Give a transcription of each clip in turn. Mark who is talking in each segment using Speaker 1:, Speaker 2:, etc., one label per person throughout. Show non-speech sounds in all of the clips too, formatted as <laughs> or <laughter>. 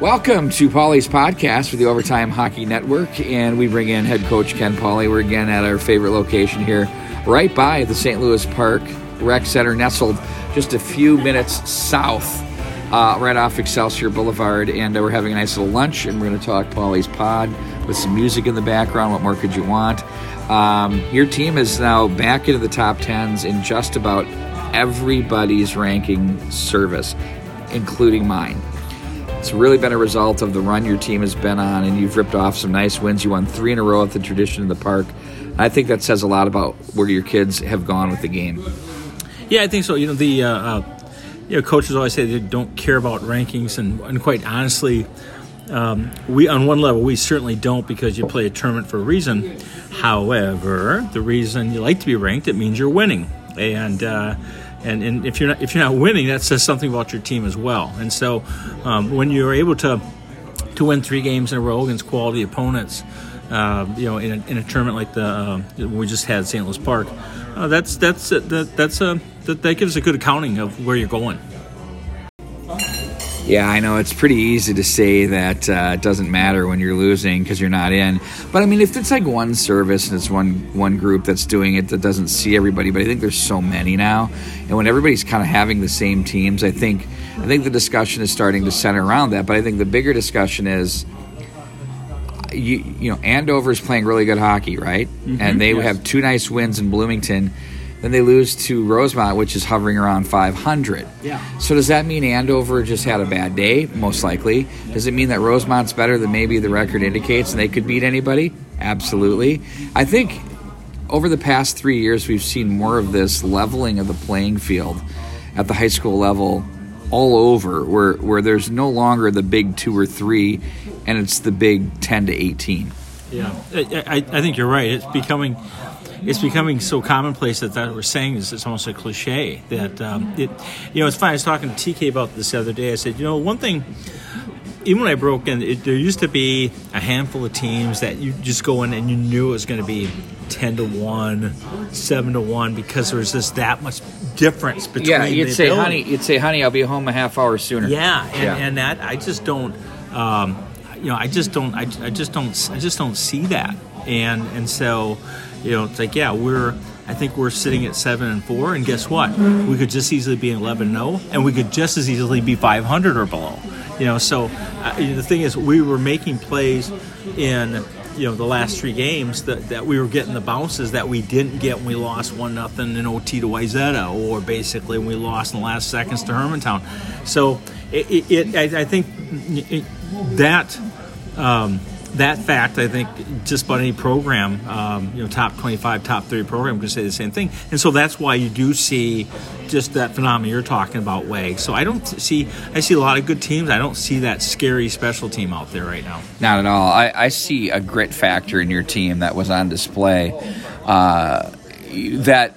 Speaker 1: Welcome to Pauly's podcast for the Overtime Hockey Network, and we bring in head coach Ken Pauly. We're again at our favorite location here, right by the St. Louis Park Rec Center, nestled just a few minutes south, uh, right off Excelsior Boulevard. And uh, we're having a nice little lunch, and we're going to talk Pauly's pod with some music in the background. What more could you want? Um, your team is now back into the top tens in just about everybody's ranking service, including mine. It's really been a result of the run your team has been on, and you've ripped off some nice wins. You won three in a row at the tradition in the park. I think that says a lot about where your kids have gone with the game.
Speaker 2: Yeah, I think so. You know, the uh, uh, you know coaches always say they don't care about rankings, and, and quite honestly, um, we on one level we certainly don't because you play a tournament for a reason. However, the reason you like to be ranked it means you're winning, and uh, and, and if you're not if you're not winning, that says something about your team as well. And so, um, when you're able to to win three games in a row against quality opponents, uh, you know, in a, in a tournament like the uh, we just had St. Louis Park, uh, that's that's that, that's a that, that gives a good accounting of where you're going.
Speaker 1: Yeah, I know it's pretty easy to say that uh, it doesn't matter when you're losing because you're not in. But I mean, if it's like one service and it's one one group that's doing it that doesn't see everybody, but I think there's so many now, and when everybody's kind of having the same teams, I think I think the discussion is starting to center around that. But I think the bigger discussion is. You, you know, Andover's playing really good hockey, right? Mm-hmm, and they yes. have two nice wins in Bloomington then they lose to Rosemount, which is hovering around 500.
Speaker 2: Yeah.
Speaker 1: So does that mean Andover just had a bad day? Most likely. Does it mean that Rosemount's better than maybe the record indicates and they could beat anybody? Absolutely. I think over the past three years, we've seen more of this leveling of the playing field at the high school level all over, where where there's no longer the big two or three, and it's the big 10 to 18.
Speaker 2: Yeah, I, I, I think you're right. It's becoming it's becoming so commonplace that that we're saying is it's almost a cliche that um, it you know it's funny I was talking to TK about this the other day I said you know one thing even when I broke in it, there used to be a handful of teams that you just go in and you knew it was going to be 10 to 1 7 to 1 because there was just that much difference between
Speaker 1: yeah you'd say ability. honey you'd say honey I'll be home a half hour sooner
Speaker 2: yeah and, yeah. and that I just don't um, you know I just don't I, I just don't I just don't see that and and so you know, it's like, yeah, we're, I think we're sitting at seven and four, and guess what? We could just easily be 11 and 0, and we could just as easily be 500 or below. You know, so uh, the thing is, we were making plays in you know the last three games that, that we were getting the bounces that we didn't get when we lost one nothing in OT to Wayzata or basically when we lost in the last seconds to Hermantown. So it, it, it I, I, think it, that um, that fact, I think just about any program, um, you know, top 25, top 30 program could say the same thing. And so that's why you do see just that phenomenon you're talking about, Way. So I don't see, I see a lot of good teams. I don't see that scary special team out there right now.
Speaker 1: Not at all. I, I see a grit factor in your team that was on display uh, that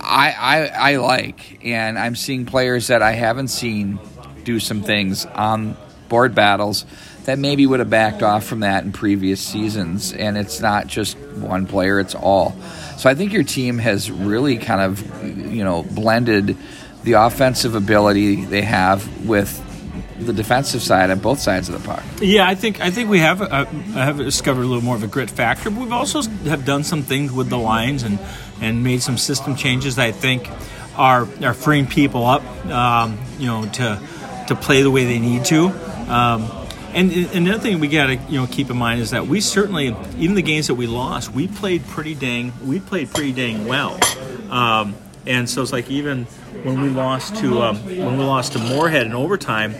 Speaker 1: I, I, I like. And I'm seeing players that I haven't seen do some things on board battles that maybe would have backed off from that in previous seasons. And it's not just one player, it's all. So I think your team has really kind of, you know, blended the offensive ability they have with the defensive side on both sides of the puck.
Speaker 2: Yeah, I think I think we have uh, have discovered a little more of a grit factor. But we've also have done some things with the lines and and made some system changes that I think are are freeing people up, um, you know, to to play the way they need to. Um, and, and another thing we got to you know keep in mind is that we certainly even the games that we lost, we played pretty dang we played pretty dang well. Um, and so it's like even when we lost to um, when we lost to Moorhead in overtime,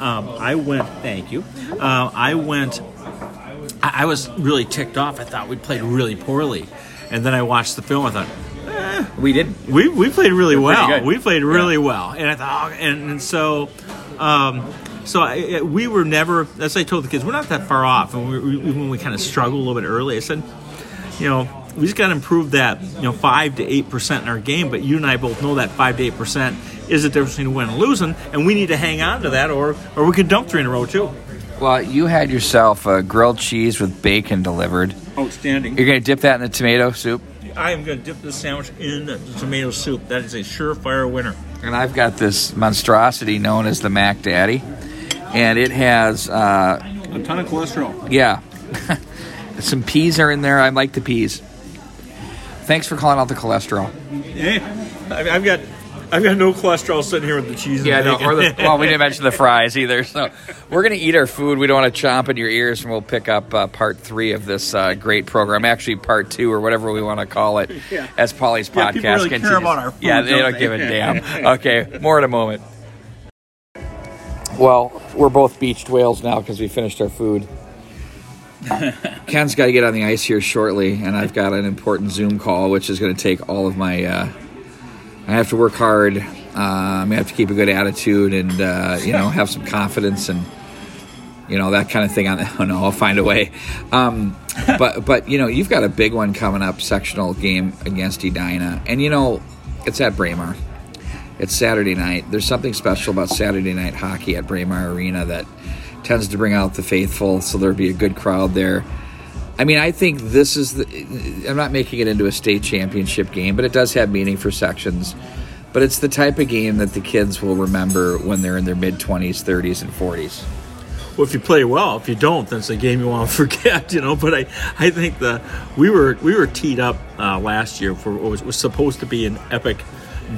Speaker 2: um, I went. Thank you. Uh, I went. I, I, was really ticked off. I thought we played really poorly, and then I watched the film. I thought. Eh,
Speaker 1: we did.
Speaker 2: We, we played really well. We played really yeah. well, and I thought, oh, and, and so um, so I, we were never, as I told the kids, we're not that far off. And we, we, when we kind of struggled a little bit early, I said, you know, we just got to improve that, you know, five to eight percent in our game. But you and I both know that five to eight percent is the difference between winning and losing, and we need to hang on to that, or or we could dump three in a row too.
Speaker 1: Well, you had yourself a grilled cheese with bacon delivered.
Speaker 2: Outstanding.
Speaker 1: You're going to dip that in the tomato soup.
Speaker 2: I am going to dip this sandwich in the tomato soup. That is a surefire winner.
Speaker 1: And I've got this monstrosity known as the Mac Daddy and it has uh,
Speaker 2: a ton of cholesterol.
Speaker 1: Yeah, <laughs> some peas are in there. I like the peas. Thanks for calling out the cholesterol.
Speaker 2: Hey, I've got I've got no cholesterol sitting here with the cheese.
Speaker 1: Yeah, no, or the, <laughs> well, we didn't mention the fries either. So we're gonna eat our food. We don't want to chomp in your ears, and we'll pick up uh, part three of this uh, great program. Actually, part two or whatever we want to call it,
Speaker 2: Yeah.
Speaker 1: as Pauly's
Speaker 2: Yeah,
Speaker 1: podcast
Speaker 2: people really care
Speaker 1: continues.
Speaker 2: about our food,
Speaker 1: yeah, they
Speaker 2: don't
Speaker 1: don't
Speaker 2: they?
Speaker 1: give a damn. <laughs> Okay, more in a moment. Well, we're both beached whales now because we finished our food. <laughs> Ken's got to get on the ice here shortly, and I've got an important Zoom call, which is going to take all of my. Uh, I have to work hard. Uh, I'm gonna have to keep a good attitude, and uh, you know, have some confidence, and you know that kind of thing. <laughs> I don't know. I'll find a way. Um, <laughs> but but you know, you've got a big one coming up, sectional game against Edina, and you know, it's at Braemar. It's Saturday night. There's something special about Saturday night hockey at Braemar Arena that tends to bring out the faithful, so there'll be a good crowd there. I mean, I think this is the. I'm not making it into a state championship game, but it does have meaning for sections. But it's the type of game that the kids will remember when they're in their mid 20s, 30s, and 40s.
Speaker 2: Well, if you play well, if you don't, then it's a game you want to <laughs> forget, you know. But I, I think the we were we were teed up uh, last year for what was, was supposed to be an epic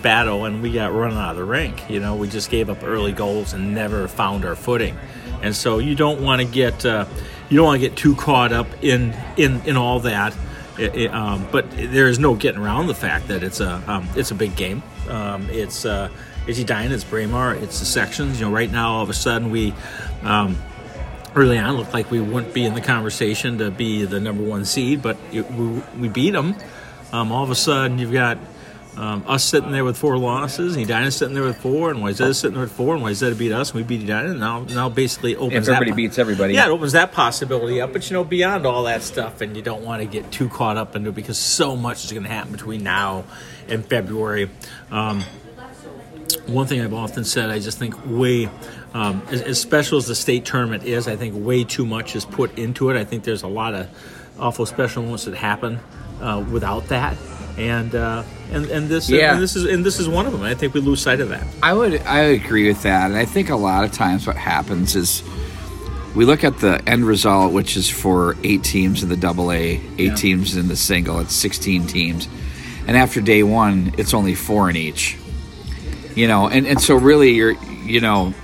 Speaker 2: battle, and we got run out of the rink. You know, we just gave up early goals and never found our footing. And so you don't want to get uh, you don't want to get too caught up in in in all that. It- it, um, but there is no getting around the fact that it's a um, it's a big game. Um, it's uh, it's Edina, it's Braemar, it's the sections. You know, right now all of a sudden we um, early on looked like we wouldn't be in the conversation to be the number one seed, but it, we, we beat them. Um, all of a sudden, you've got um, us sitting there with four losses, and Edina sitting there with four, and Wayzata sitting there with four, and Wayzata beat us, and we beat Edina, and now now basically opens
Speaker 1: If everybody
Speaker 2: that,
Speaker 1: beats everybody.
Speaker 2: Yeah, it opens that possibility up. But you know, beyond all that stuff, and you don't want to get too caught up into it because so much is going to happen between now and February. Um, one thing I've often said, I just think way, um, as, as special as the state tournament is, I think way too much is put into it. I think there's a lot of awful special moments that happen uh, without that, and uh, and and this
Speaker 1: Yeah.
Speaker 2: and this is and this is one of them. I think we lose sight of that.
Speaker 1: I would I agree with that, and I think a lot of times what happens is we look at the end result, which is for eight teams in the double A, eight
Speaker 2: Yeah.
Speaker 1: teams in the single. It's sixteen teams, and after day one, it's only four in each. You know, and and so really, you're you know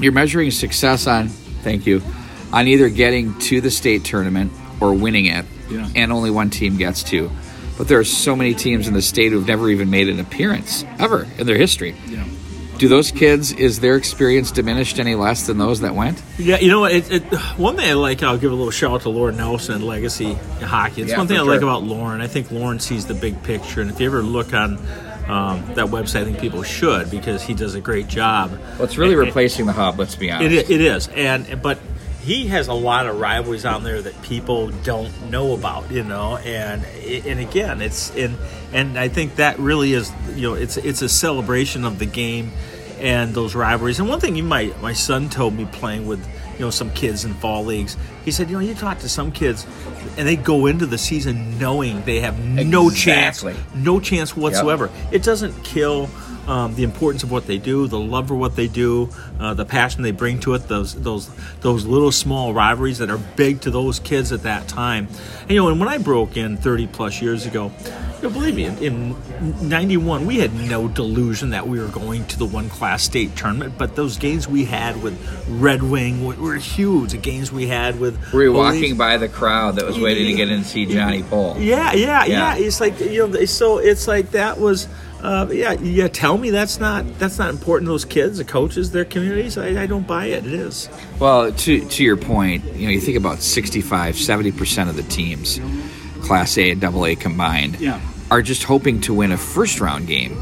Speaker 1: you're measuring success on thank you on either getting to the state tournament or winning it,
Speaker 2: Yeah.
Speaker 1: and only one team gets to. But there are so many teams in the state who've never even made an appearance ever in their history.
Speaker 2: Yeah.
Speaker 1: Do those kids is their experience diminished any less than those that went?
Speaker 2: Yeah, you know what? It, it, one thing I like, I'll give a little shout out to Loren Nelson and Legacy Hockey. It's
Speaker 1: Yeah,
Speaker 2: one thing I
Speaker 1: for
Speaker 2: like about Loren. I think Loren sees the big picture, and if you ever look on um, that website, I think people should because he does a great job.
Speaker 1: Well, it's really
Speaker 2: And-
Speaker 1: replacing the hub. Let's be honest.
Speaker 2: It, it is, and but he has a lot of rivalries on there that people don't know about, you know. And and again, it's and and I think that really is, you know, it's it's a celebration of the game and those rivalries. And one thing you might, my son told me playing with you know some kids in fall leagues, he said, you know, you talk to some kids, and they go into the season knowing they have no chance, no chance whatsoever. It doesn't kill um, the importance of what they do, the love for what they do, uh, the passion they bring to it. Those those those little small rivalries that are big to those kids at that time. And, you know, and when I broke in 30 plus years ago, you know, believe me, in, in '91 we had no delusion that we were going to the one class state tournament. But those games we had with Red Wing were, were huge. The games we had with
Speaker 1: Were you walking by the crowd that was waiting to get in and see Johnny Pohl.
Speaker 2: yeah, yeah,
Speaker 1: Yeah.
Speaker 2: yeah, It's like you know, so it's like that was, uh, yeah, yeah. Tell me that's not that's not important to those kids, the coaches, their communities. I, I don't buy it. It is.
Speaker 1: Well, to to your point, you know, you think about 65, 70% of the teams, Class A and Double A combined,
Speaker 2: Yeah.
Speaker 1: are just hoping to win a first round game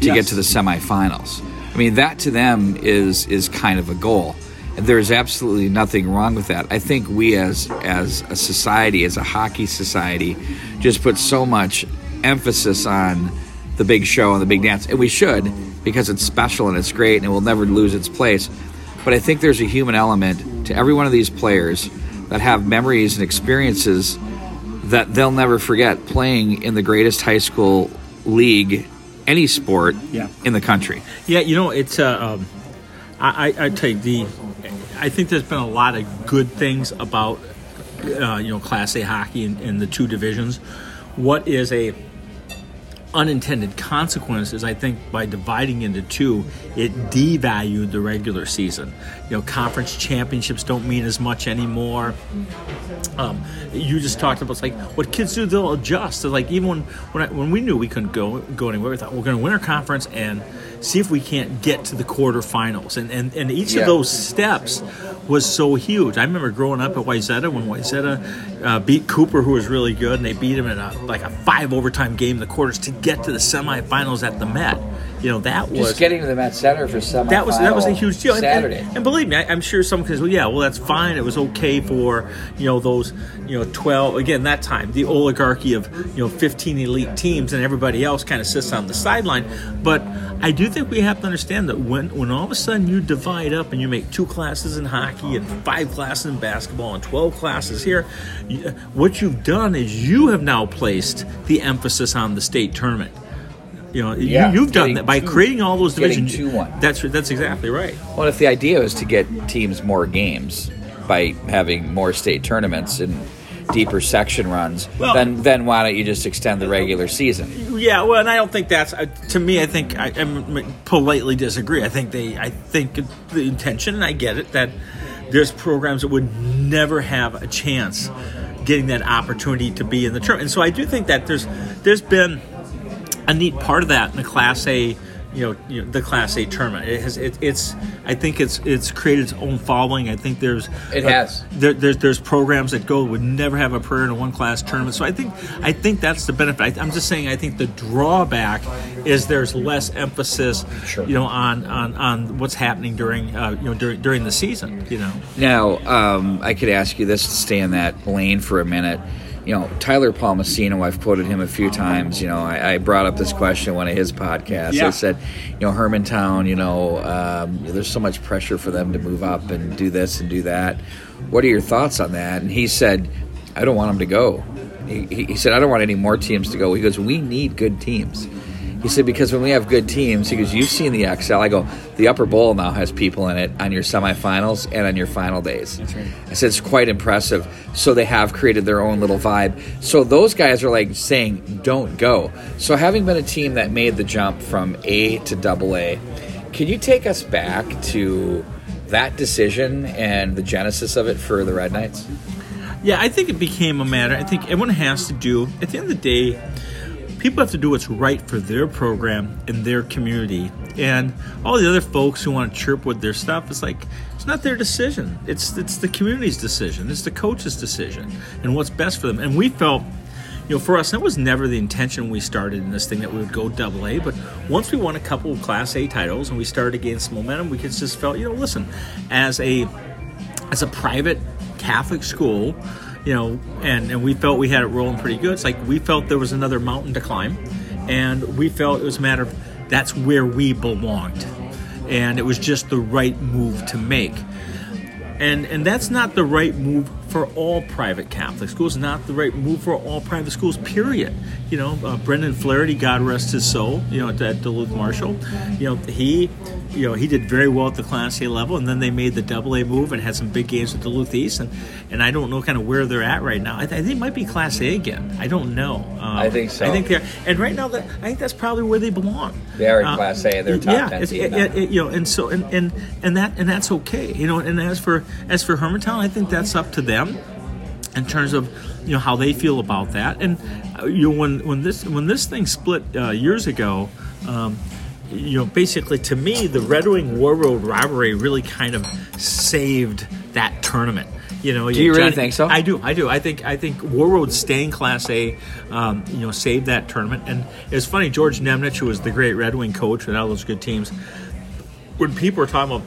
Speaker 1: to get to the semifinals. I mean, that to them is is kind of a goal. And there's absolutely nothing wrong with that. I think we as as a society, as a hockey society, just put so much emphasis on the big show and the big dance, and we should because it's special and it's great and it will never lose its place. But I think there's a human element to every one of these players that have memories and experiences that they'll never forget playing in the greatest high school league, any sport
Speaker 2: Yeah.
Speaker 1: in the country.
Speaker 2: Yeah, you know, it's uh, um, I, I, I tell you the. I think there's been a lot of good things about uh, you know Class A hockey in, in the two divisions. What is a unintended consequences, I think by dividing into two, it devalued the regular season. You know, conference championships don't mean as much anymore. Um, you just talked about it's like what kids do; they'll adjust. It's like even when when, I, when we knew we couldn't go go anywhere, we thought we're going to win our conference and see if we can't get to the quarterfinals. And and, and each
Speaker 1: Yeah.
Speaker 2: of those steps was so huge. I remember growing up at Wayzata when Wayzata uh, beat Cooper, who was really good, and they beat him in a like a five overtime game in the quarters to get to the semifinals at the Met. You know that was
Speaker 1: Just getting to the Met Center for semifinal.
Speaker 2: that was that was a huge deal. And-
Speaker 1: Saturday.
Speaker 2: And, and believe me, I, I'm sure some kids. Well, yeah, well, that's fine. It was okay for you know those you know 12 again that time the oligarchy of you know 15 elite teams and everybody else kind of sits on the sideline. But I do think we have to understand that when when all of a sudden you divide up and you make two classes in hockey and five classes in basketball and 12 classes here, what you've done is you have now placed the emphasis on the state tournament. You know,
Speaker 1: Yeah,
Speaker 2: you, you've done that by
Speaker 1: two-
Speaker 2: creating all those divisions.
Speaker 1: two one.
Speaker 2: That's that's exactly right.
Speaker 1: Well, if the idea is to get teams more games by having more state tournaments and deeper section runs,
Speaker 2: Well-
Speaker 1: then then why don't you just extend the regular season?
Speaker 2: Yeah, well, and I don't think that's uh, to me. I think I, I politely disagree. I think they, I think the intention, and I get it, that there's programs that would never have a chance getting that opportunity to be in the tournament. And so I do think that there's there's been a neat part of that in the Class A. You know, you know, the Class A tournament. It has. It, it's. I think it's. It's created its own following. I think there's.
Speaker 1: It
Speaker 2: uh,
Speaker 1: has.
Speaker 2: there, there's there's programs that go would never have a prayer in a one class tournament. So I think I think that's the benefit. I, I'm just saying I think the drawback is there's less emphasis,
Speaker 1: Sure.
Speaker 2: you know, on, on, on what's happening during uh, you know during during the season. You know,
Speaker 1: Now, um, I could ask you this to stay in that lane for a minute. You know, Tyler Palmasino, I've quoted him a few times. You know, I, I brought up this question in one of his podcasts.
Speaker 2: Yeah.
Speaker 1: I said, you know, Hermantown, you know, um, there's so much pressure for them to move up and do this and do that. What are your thoughts on that? And he said, I don't want them to go. He, he he said, I don't want any more teams to go. He goes, we need good teams. He said, because when we have good teams, he goes, you've seen the XL. I go, the upper bowl now has people in it on your semifinals and on your final days.
Speaker 2: That's right.
Speaker 1: I said, it's quite impressive. So they have created their own little vibe. So those guys are like saying, don't go. So having been a team that made the jump from A to double A, can you take us back to that decision and the genesis of it for the Red Knights?
Speaker 2: yeah, I think it became a matter. I think everyone has to do at the end of the day. People have to do what's right for their program and their community, and all the other folks who want to chirp with their stuff. It's like it's not their decision. It's it's the community's decision. It's the coach's decision, and what's best for them. And we felt you know, for us, that was never the intention when we started in this thing that we would go double A. But once we won a couple of Class A titles and we started to gain some momentum, we just felt, you know, listen, as a as a private Catholic school, you know, and, and we felt we had it rolling pretty good. It's like we felt there was another mountain to climb, and we felt it was a matter of that's where we belonged, and it was just the right move to make and and that's not the right move for all private Catholic schools. Not the right move for all private schools. Period. You know, uh, Brendan Flaherty, God rest his soul. You know, at, at Duluth Marshall, you know he, you know he did very well at the Class A level, and then they made the Double A move and had some big games at Duluth East, and and I don't know kind of where they're at right now. I, th- I think it might be Class A again. I don't know. Um,
Speaker 1: I think so.
Speaker 2: I think they're and right now that I think that's probably where they belong.
Speaker 1: They are in Class A. They're top
Speaker 2: yeah,
Speaker 1: 10
Speaker 2: it's-
Speaker 1: team
Speaker 2: it- it- it- you know, and so and, and and that and that's okay. You know, and as for as for Hermantown, I think that's up to them in terms of you know how they feel about that. And uh, you know, when when this when this thing split uh, years ago. Um, you know, basically, to me, the Red Wing Warroad rivalry really kind of saved that tournament. You know,
Speaker 1: Do you really think so?
Speaker 2: I do. I do. I think. I think Warroad staying Class A, um, you know, saved that tournament. And it's funny, George Nemnich, who was the great Red Wing coach with all those good teams, when people were talking about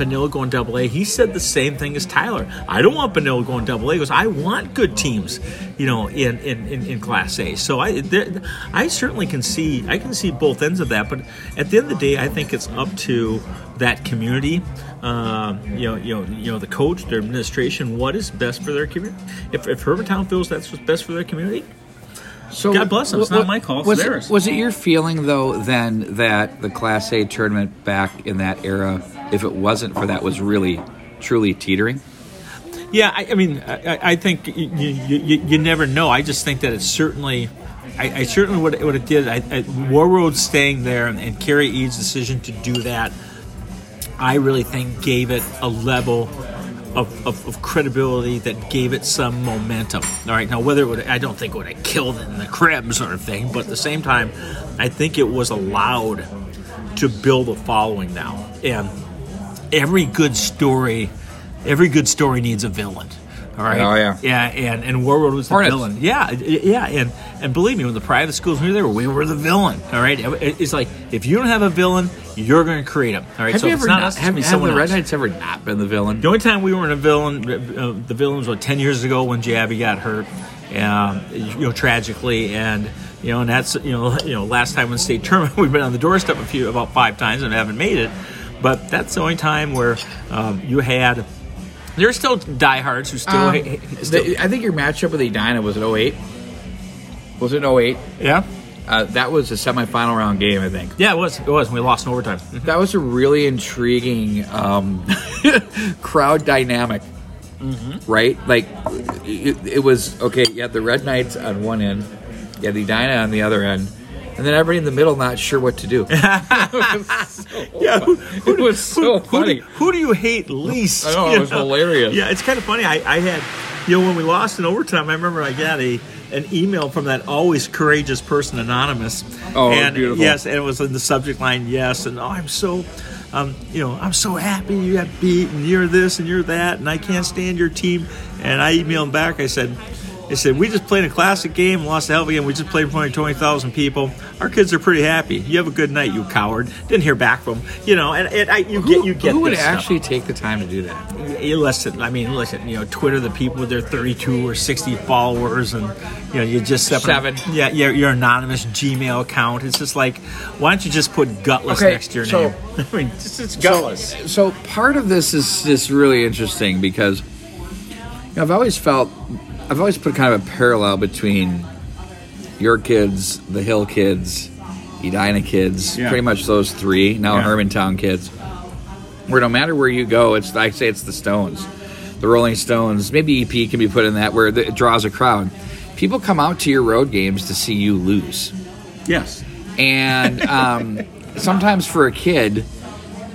Speaker 2: Benilde going double A, he said the same thing as Tyler. I don't want Benilde going double A. He goes, I want good teams, you know, in, in, in, in Class A. So I there, I certainly can see I can see both ends of that. But at the end of the day, I think it's up to that community, um, you know, you know, you know, the coach, their administration, what is best for their community. If, if Hermantown feels that's what's best for their community,
Speaker 1: So
Speaker 2: God bless them. It's not my call, it's
Speaker 1: Was,
Speaker 2: theirs.
Speaker 1: was it your feeling though then that the Class A tournament back in that era if it wasn't for that was really truly teetering?
Speaker 2: Yeah, I, I mean, I, I think you, you, you, never know. I just think that it's certainly, I, I certainly what, what it did. I, I, staying there and, and Cary Eades' decision to do that, I really think gave it a level of, of, of, credibility that gave it some momentum. All right, now whether it would, I don't think it would have killed in the crib sort of thing, but at the same time, I think it was allowed to build a following now. And every good story every good story needs a villain. All right.
Speaker 1: Oh yeah.
Speaker 2: Yeah, and and Warroad was the
Speaker 1: Hornets.
Speaker 2: villain. Yeah, yeah, and and believe me, when the private schools were there, we were the villain. All right. It's like if you don't have a villain, you're going to create him. All right.
Speaker 1: Have
Speaker 2: so
Speaker 1: you ever
Speaker 2: it's not
Speaker 1: not,
Speaker 2: us,
Speaker 1: have, have
Speaker 2: someone
Speaker 1: the Red
Speaker 2: else.
Speaker 1: Knights ever not been the villain?
Speaker 2: The only time we were in a villain, uh, the villains were ten years ago when Jabby got hurt, um, you know, tragically, and you know, and that's you know, you know, last time in state tournament <laughs> we've been on the doorstep a few about five times and haven't made it, but that's the only time where um, you had. There's still diehards who still,
Speaker 1: Um,
Speaker 2: still
Speaker 1: the- I think your matchup with Edina was at 08. Was it 08?
Speaker 2: yeah,
Speaker 1: Uh, that was a semifinal round game, I think.
Speaker 2: yeah, it was, it was. And we lost in overtime.
Speaker 1: That was a really intriguing um, <laughs> crowd dynamic, right? Like, it, it was okay. You had the Red Knights on one end, you had Edina on the other end, and then everybody in the middle not sure what to do. <laughs> <laughs>
Speaker 2: Yeah, who,
Speaker 1: it was so
Speaker 2: who,
Speaker 1: funny.
Speaker 2: do, who do you hate least?
Speaker 1: I know, it was <laughs> hilarious.
Speaker 2: Yeah, it's kind of funny. I, I had, you know, when we lost in overtime, I remember I got a an email from that always courageous person, anonymous.
Speaker 1: Oh,
Speaker 2: and
Speaker 1: beautiful.
Speaker 2: Yes, and it was in the subject line, yes, and oh, I'm so. Um, you know, I'm so happy you got beat, and you're this and you're that, and I can't stand your team. And I emailed him back. I said, I said, we just played a classic game, lost the hell of a game. We just played in front of 20,000 people. Our kids are pretty happy. You have a good night, you coward. Didn't hear back from 'em. You know, and, and I, you get you get
Speaker 1: Who would
Speaker 2: this stuff.
Speaker 1: actually take the time to do that?
Speaker 2: You listen, I mean, listen. You know, Twitter, the people with their 32 or 60 followers, and you know, you just separate-
Speaker 1: Seven.
Speaker 2: Yeah, your, your anonymous Gmail account. It's just like, why don't you just put gutless
Speaker 1: Okay,
Speaker 2: next to your
Speaker 1: so-
Speaker 2: name? <laughs> I mean, it's, it's gutless.
Speaker 1: So part of this is is really interesting because I've always felt I've always put kind of a parallel between your kids, the Hill kids, Edina kids,
Speaker 2: Yeah.
Speaker 1: pretty much those three. Now
Speaker 2: Yeah.
Speaker 1: Hermantown kids, where no matter where you go, it's I say it's the Stones, the Rolling Stones. Maybe EP can be put in that where it draws a crowd. People come out to your road games to see you lose
Speaker 2: Yes.
Speaker 1: and um, <laughs> sometimes for a kid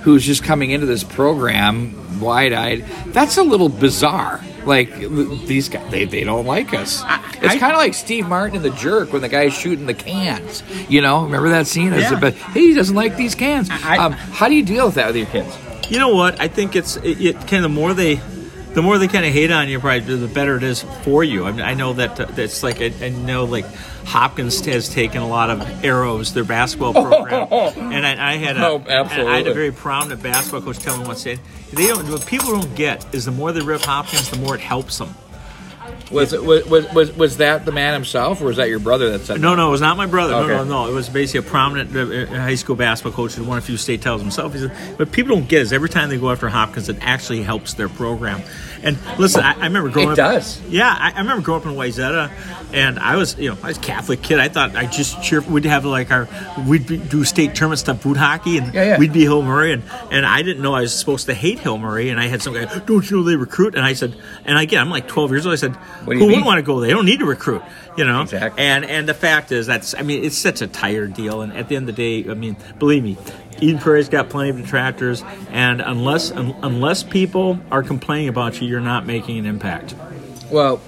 Speaker 1: who's just coming into this program wide-eyed that's a little bizarre like these guys they, they don't like us. It's kind of like steve martin in the jerk when the guy's shooting the cans you know? Remember that scene? It's
Speaker 2: Yeah.
Speaker 1: but hey he doesn't like these cans.
Speaker 2: I-
Speaker 1: um, how do you deal with that with your kids?
Speaker 2: You know what? I think it's it, it kind of the more they, the more they kind of hate on you, probably the better it is for you. I mean, I know that uh, that's like I, I know like Hopkins has taken a lot of arrows their basketball <laughs> program, and I, I had a
Speaker 1: Oh.
Speaker 2: I had a very prominent basketball coach tell me once saying they don't what people don't get is the more they rip Hopkins, the more it helps them.
Speaker 1: Was, it, was, was, was, that the man himself or was that your brother that said
Speaker 2: No, no, it was not my brother.
Speaker 1: Okay.
Speaker 2: No, no, no. It was basically a prominent uh, uh, high school basketball coach who won a few state titles himself. He said, what people don't get is every time they go after Hopkins, it actually helps their program. And listen, I, I remember growing
Speaker 1: It
Speaker 2: up.
Speaker 1: does.
Speaker 2: Yeah, I, I remember growing up in Wayzata, and I was, you know, I was a Catholic kid. I thought I just cheer. We'd have like our, we'd be, do state tournament stuff, boot hockey, and
Speaker 1: Yeah, yeah.
Speaker 2: we'd be Hill Murray, and and I didn't know I was supposed to hate Hill Murray, and I had some guy, don't you know they recruit? And I said, and again, I'm like 12 years old. I said,
Speaker 1: What do you
Speaker 2: who
Speaker 1: mean?
Speaker 2: wouldn't want to go? There? They don't need to recruit, you know.
Speaker 1: Exactly.
Speaker 2: And and the fact is that's I mean it's such a tired deal. And at the end of the day, I mean believe me, Eden Prairie's got plenty of detractors, and unless un, unless people are complaining about you, you're not making an impact.
Speaker 1: well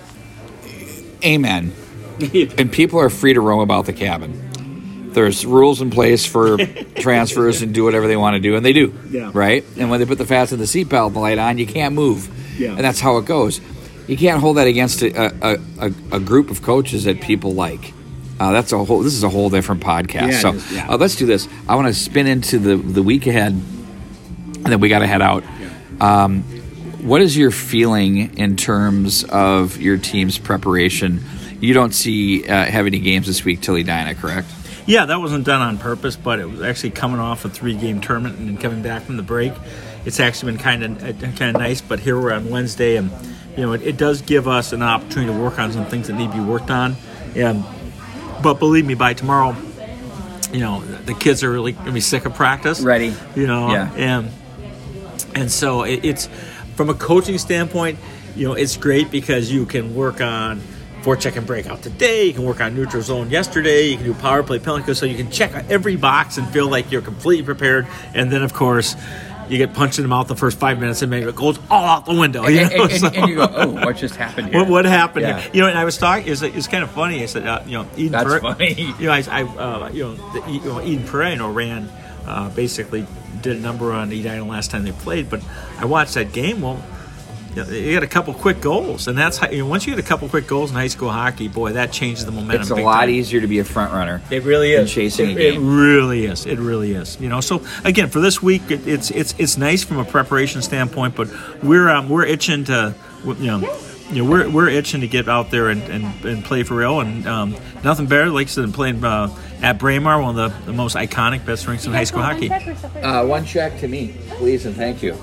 Speaker 1: amen <laughs> and people are free to roam about the cabin. There's rules in place for <laughs> transfers and do whatever they want to do, and they do.
Speaker 2: Yeah.
Speaker 1: Right? And when they put the fast and the seatbelt light on, you can't move.
Speaker 2: Yeah.
Speaker 1: And that's how it goes. You can't hold that against a, a, a, a group of coaches that people like. Uh, that's a whole. This is a whole different podcast.
Speaker 2: Yeah,
Speaker 1: so
Speaker 2: is, yeah.
Speaker 1: uh, let's do this. I want to spin into the the week ahead, and then we got to head out. Um, what is your feeling in terms of your team's preparation? You don't see uh, have any games this week till Edina, correct?
Speaker 2: Yeah, that wasn't done on purpose, but it was actually coming off a three-game tournament and then coming back from the break. It's actually been kind of kind of nice. But here we're on Wednesday, and you know it, it does give us an opportunity to work on some things that need to be worked on. And but believe me, by tomorrow, you know the kids are really gonna be sick of practice.
Speaker 1: Ready.
Speaker 2: You know,
Speaker 1: Yeah.
Speaker 2: and and so it, it's from a coaching standpoint, you know, it's great because you can work on forecheck and breakout today. You can work on neutral zone yesterday. You can do power play penalty, so you can check every box and feel like you're completely prepared. And then, of course, you get punched in the mouth the first five minutes and maybe it goes all out the window. You
Speaker 1: And,
Speaker 2: know?
Speaker 1: and- and-
Speaker 2: So-
Speaker 1: and you go, oh, what just happened <laughs> here?
Speaker 2: what, what happened?
Speaker 1: Yeah.
Speaker 2: here? You know, and I was talking. It's it's kind of funny. I said, uh, you know, Eden.
Speaker 1: That's
Speaker 2: Pere-
Speaker 1: funny. <laughs>
Speaker 2: You know, I, I uh, you know, the, you know, Eden know, ran uh, basically did a number on Edina last time they played. But I watched that game. Well, you, know, you got a couple quick goals, and that's how, you know, once you get a couple quick goals in high school hockey, boy, that changes the momentum.
Speaker 1: It's a lot
Speaker 2: time.
Speaker 1: easier to be a front runner.
Speaker 2: It really
Speaker 1: than
Speaker 2: is
Speaker 1: chasing
Speaker 2: it,
Speaker 1: a game.
Speaker 2: It really is. It really is. You know. So again, for this week, it, it's it's it's nice from a preparation standpoint, but we're um, we're itching to you know. You know, we're, we're itching to get out there and, and, and play for real, and um, nothing better, like I said, than playing uh, at Braemar, one of the, the most iconic, best rinks in high school hockey.
Speaker 1: Uh, one check to me, please, and thank you.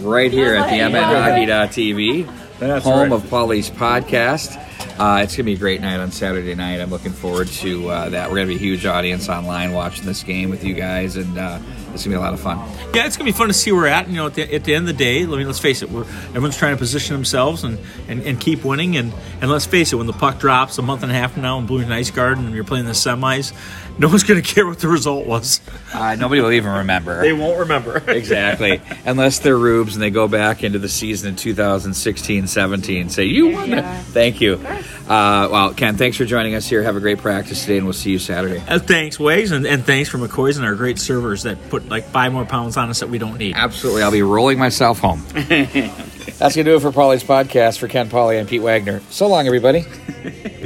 Speaker 1: Right here at the MNHockey.tv,
Speaker 2: That's
Speaker 1: home
Speaker 2: right.
Speaker 1: of Pauly's podcast. Uh, it's going to be a great night on Saturday night. I'm looking forward to uh, that. We're going to be a huge audience online watching this game with you guys, and uh, it's going to be a lot of fun.
Speaker 2: Yeah, it's gonna be fun to see where we're at. You know, at the, at the end of the day, I mean, let's face it, we're everyone's trying to position themselves and, and, and keep winning. And, and let's face it, when the puck drops a month and a half from now in Bloomington Ice Garden and you're playing the semis, no one's gonna <laughs> care what the result was.
Speaker 1: Uh, nobody will even remember.
Speaker 2: They won't remember. <laughs>
Speaker 1: exactly. Unless they're rubes and they go back into the season in 2016 17. Say, you won it. Thank you. Uh, well, Ken, thanks for joining us here. Have a great practice today, and we'll see you Saturday.
Speaker 2: Uh, thanks, Waves, and, and thanks for McCoy's and our great servers that put like five more pounds on us that we don't need.
Speaker 1: Absolutely. I'll be rolling myself home. <laughs> That's going to do it for Pauly's podcast. For Ken Pauly and Pete Waggoner. So long, everybody. <laughs>